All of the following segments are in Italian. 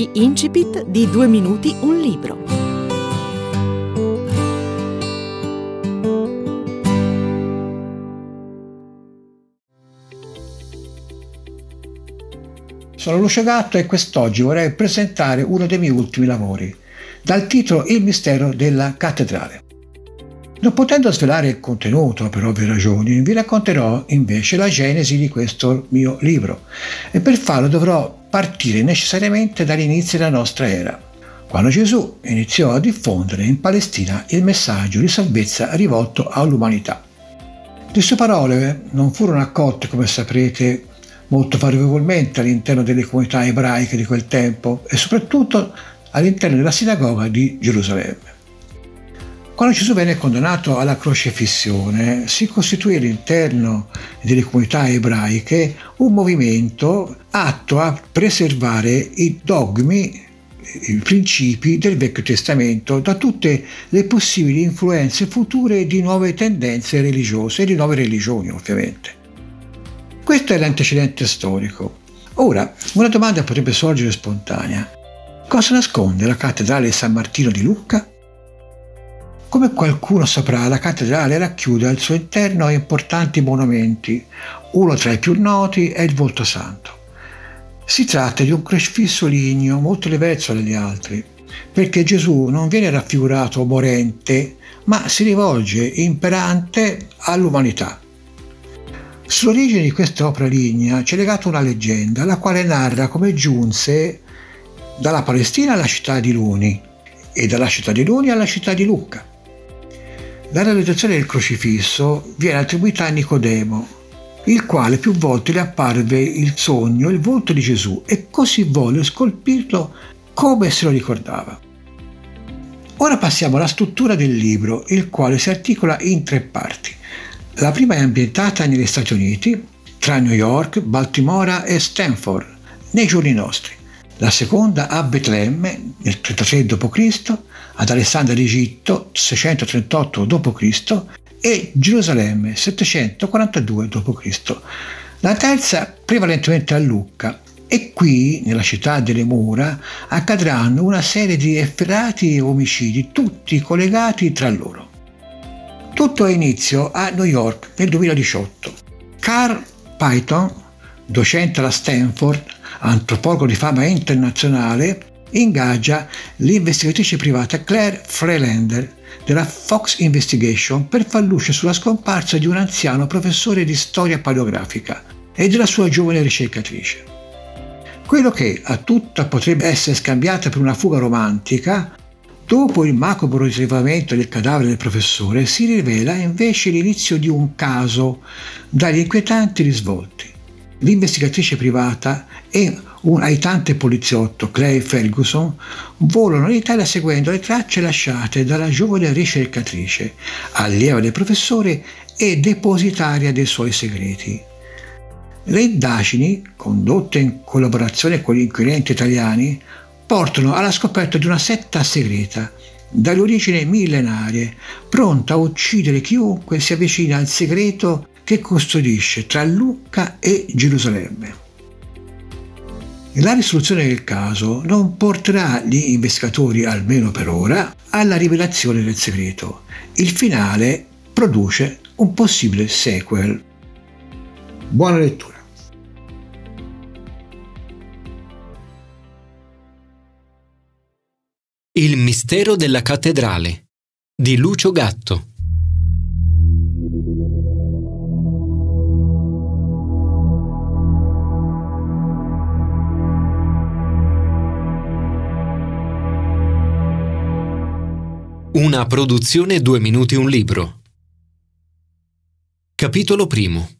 Gli incipit di Due minuti un libro. Sono Lucio Gatto e quest'oggi vorrei presentare uno dei miei ultimi lavori, dal titolo Il mistero della cattedrale. Non potendo svelare il contenuto per ovvie ragioni, vi racconterò invece la genesi di questo mio libro e per farlo dovrò partire necessariamente dall'inizio della nostra era, quando Gesù iniziò a diffondere in Palestina il messaggio di salvezza rivolto all'umanità. Le sue parole non furono accolte, come saprete, molto favorevolmente all'interno delle comunità ebraiche di quel tempo e soprattutto all'interno della sinagoga di Gerusalemme. Quando Gesù venne condannato alla crocefissione, si costituì all'interno delle comunità ebraiche un movimento atto a preservare i dogmi, i principi del Vecchio Testamento da tutte le possibili influenze future di nuove tendenze religiose e di nuove religioni, ovviamente. Questo è l'antecedente storico. Ora, una domanda potrebbe sorgere spontanea. Cosa nasconde la cattedrale di San Martino di Lucca? Come qualcuno saprà, la cattedrale racchiude al suo interno importanti monumenti. Uno tra i più noti è il Volto Santo. Si tratta di un crocifisso ligneo molto diverso dagli altri, perché Gesù non viene raffigurato morente, ma si rivolge imperante all'umanità. Sull'origine di questa opera lignea c'è legata una leggenda, la quale narra come giunse dalla Palestina alla città di Luni e dalla città di Luni alla città di Lucca. La realizzazione del crocifisso viene attribuita a Nicodemo, il quale più volte le apparve il sogno, il volto di Gesù e così volle scolpirlo come se lo ricordava. Ora passiamo alla struttura del libro, il quale si articola in tre parti. La prima è ambientata negli Stati Uniti, tra New York, Baltimora e Stanford, nei giorni nostri. La seconda a Betlemme, nel 33 d.C., ad Alessandria d'Egitto 638 d.C. e Gerusalemme 742 d.C. La terza prevalentemente a Lucca e qui, nella città delle mura, accadranno una serie di efferati omicidi, tutti collegati tra loro. Tutto ha inizio a New York nel 2018. Carl Python, docente alla Stanford, antropologo di fama internazionale, ingaggia l'investigatrice privata Claire Freelander della Fox Investigation per far luce sulla scomparsa di un anziano professore di storia paleografica e della sua giovane ricercatrice. Quello che a tutta potrebbe essere scambiata per una fuga romantica, dopo il macabro ritrovamento del cadavere del professore, si rivela invece l'inizio di un caso dagli inquietanti risvolti. L'investigatrice privata e un aiutante poliziotto, Clay Ferguson, volano in Italia seguendo le tracce lasciate dalla giovane ricercatrice, allieva del professore e depositaria dei suoi segreti. Le indagini, condotte in collaborazione con gli inquirenti italiani, portano alla scoperta di una setta segreta, dalle origini millenarie, pronta a uccidere chiunque si avvicina al segreto che custodisce tra Lucca e Gerusalemme. La risoluzione del caso non porterà gli investigatori, almeno per ora, alla rivelazione del segreto. Il finale produce un possibile sequel. Buona lettura. Il mistero della cattedrale di Lucio Gatto Una produzione Due minuti un libro. Capitolo primo.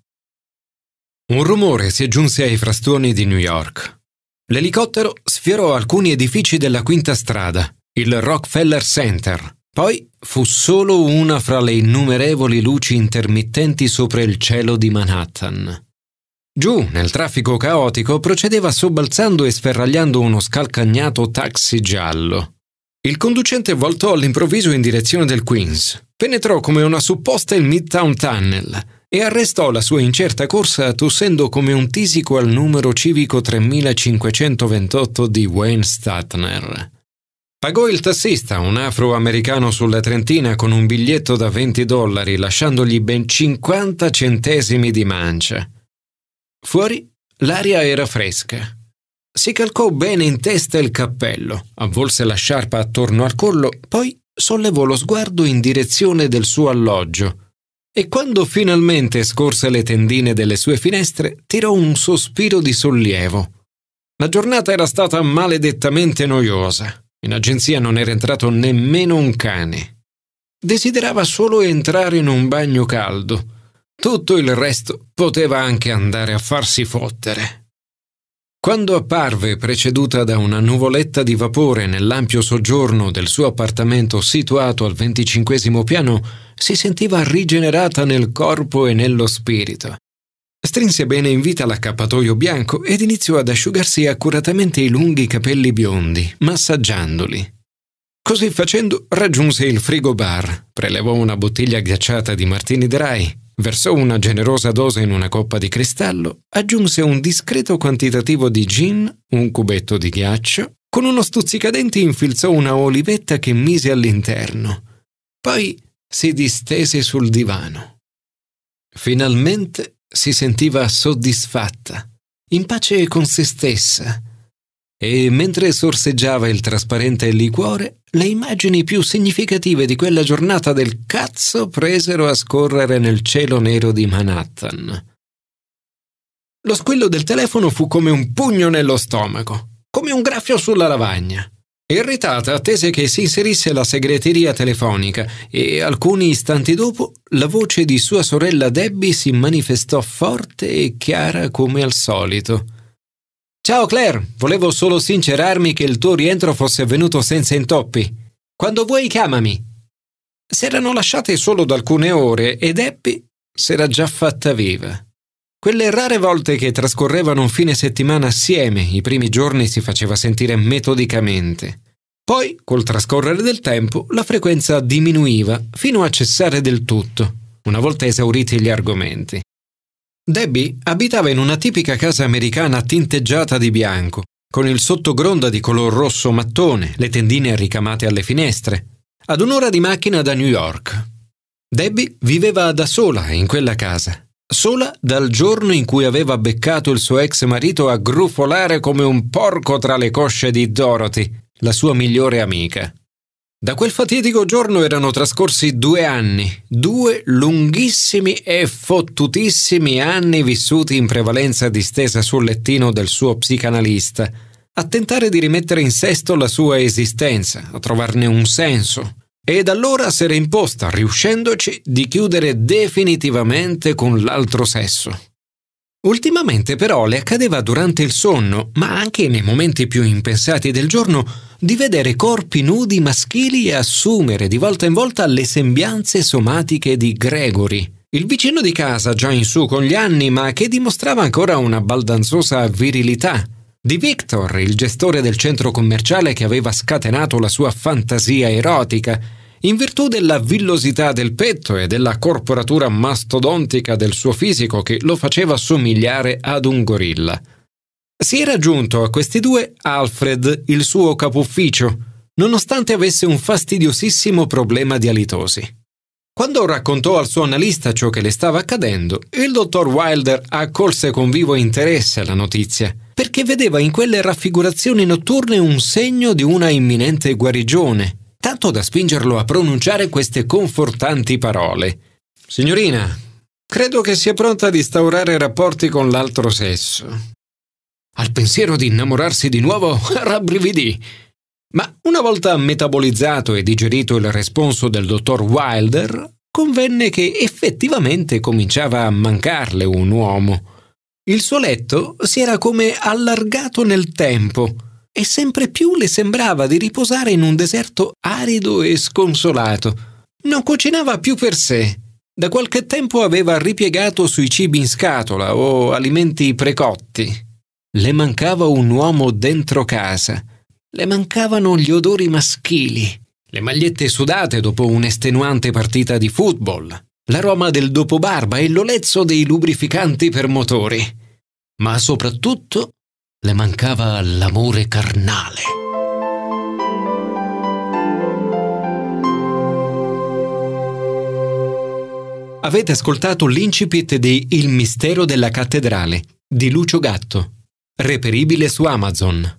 Un rumore si aggiunse ai frastoni di New York. L'elicottero sfiorò alcuni edifici della quinta strada, il Rockefeller Center. Poi fu solo una fra le innumerevoli luci intermittenti sopra il cielo di Manhattan. Giù, nel traffico caotico, procedeva sobbalzando e sferragliando uno scalcagnato taxi giallo. Il conducente voltò all'improvviso in direzione del Queens. Penetrò come una supposta il Midtown Tunnel e arrestò la sua incerta corsa tossendo come un tisico al numero civico 3528 di Wayne Statner. Pagò il tassista, un afroamericano sulla Trentina, con un biglietto da 20 dollari, lasciandogli ben 50 centesimi di mancia. Fuori l'aria era fresca. Si calcò bene in testa il cappello, avvolse la sciarpa attorno al collo, poi sollevò lo sguardo in direzione del suo alloggio e quando finalmente scorse le tendine delle sue finestre tirò un sospiro di sollievo. La giornata era stata maledettamente noiosa. In agenzia non era entrato nemmeno un cane. Desiderava solo entrare in un bagno caldo. Tutto il resto poteva anche andare a farsi fottere. Quando apparve preceduta da una nuvoletta di vapore nell'ampio soggiorno del suo appartamento situato al venticinquesimo piano, si sentiva rigenerata nel corpo e nello spirito. Strinse bene in vita l'accappatoio bianco ed iniziò ad asciugarsi accuratamente i lunghi capelli biondi, massaggiandoli. Così facendo raggiunse il frigo bar, prelevò una bottiglia ghiacciata di Martini Dry, versò una generosa dose in una coppa di cristallo, aggiunse un discreto quantitativo di gin, un cubetto di ghiaccio, con uno stuzzicadenti infilzò una olivetta che mise all'interno. Poi si distese sul divano. Finalmente si sentiva soddisfatta, in pace con se stessa, e mentre sorseggiava il trasparente liquore, le immagini più significative di quella giornata del cazzo presero a scorrere nel cielo nero di Manhattan. Lo squillo del telefono fu come un pugno nello stomaco, come un graffio sulla lavagna. Irritata attese che si inserisse la segreteria telefonica e alcuni istanti dopo la voce di sua sorella Debbie si manifestò forte e chiara come al solito. Ciao Claire, volevo solo sincerarmi che il tuo rientro fosse avvenuto senza intoppi. Quando vuoi chiamami. S'erano lasciate solo da alcune ore ed Eppie s'era già fatta viva. Quelle rare volte che trascorrevano un fine settimana assieme, i primi giorni si faceva sentire metodicamente. Poi, col trascorrere del tempo, la frequenza diminuiva fino a cessare del tutto, una volta esauriti gli argomenti. Debbie abitava in una tipica casa americana tinteggiata di bianco, con il sottogronda di color rosso mattone, le tendine ricamate alle finestre, ad un'ora di macchina da New York. Debbie viveva da sola in quella casa, sola dal giorno in cui aveva beccato il suo ex marito a grufolare come un porco tra le cosce di Dorothy, la sua migliore amica. Da quel fatidico giorno erano trascorsi due anni, due lunghissimi e fottutissimi anni vissuti in prevalenza distesa sul lettino del suo psicanalista, a tentare di rimettere in sesto la sua esistenza, a trovarne un senso. Ed allora s'era imposta, riuscendoci, di chiudere definitivamente con l'altro sesso. Ultimamente però le accadeva durante il sonno, ma anche nei momenti più impensati del giorno, di vedere corpi nudi maschili assumere di volta in volta le sembianze somatiche di Gregory, il vicino di casa già in su con gli anni ma che dimostrava ancora una baldanzosa virilità, di Victor, il gestore del centro commerciale che aveva scatenato la sua fantasia erotica, in virtù della villosità del petto e della corporatura mastodontica del suo fisico che lo faceva somigliare ad un gorilla. Si era giunto a questi due Alfred, il suo capo ufficio, nonostante avesse un fastidiosissimo problema di alitosi. Quando raccontò al suo analista ciò che le stava accadendo, il dottor Wilder accolse con vivo interesse la notizia, perché vedeva in quelle raffigurazioni notturne un segno di una imminente guarigione tanto da spingerlo a pronunciare queste confortanti parole. Signorina, credo che sia pronta ad instaurare rapporti con l'altro sesso. Al pensiero di innamorarsi di nuovo rabbrividì. Ma una volta metabolizzato e digerito il responso del dottor Wilder, convenne che effettivamente cominciava a mancarle un uomo. Il suo letto si era come allargato nel tempo e sempre più le sembrava di riposare in un deserto arido e sconsolato. Non cucinava più per sé. Da qualche tempo aveva ripiegato sui cibi in scatola o alimenti precotti. Le mancava un uomo dentro casa. Le mancavano gli odori maschili, le magliette sudate dopo un'estenuante partita di football, l'aroma del dopobarba e l'olezzo dei lubrificanti per motori. Ma soprattutto le mancava l'amore carnale. Avete ascoltato l'incipit di Il mistero della cattedrale di Lucio Gatto, reperibile su Amazon.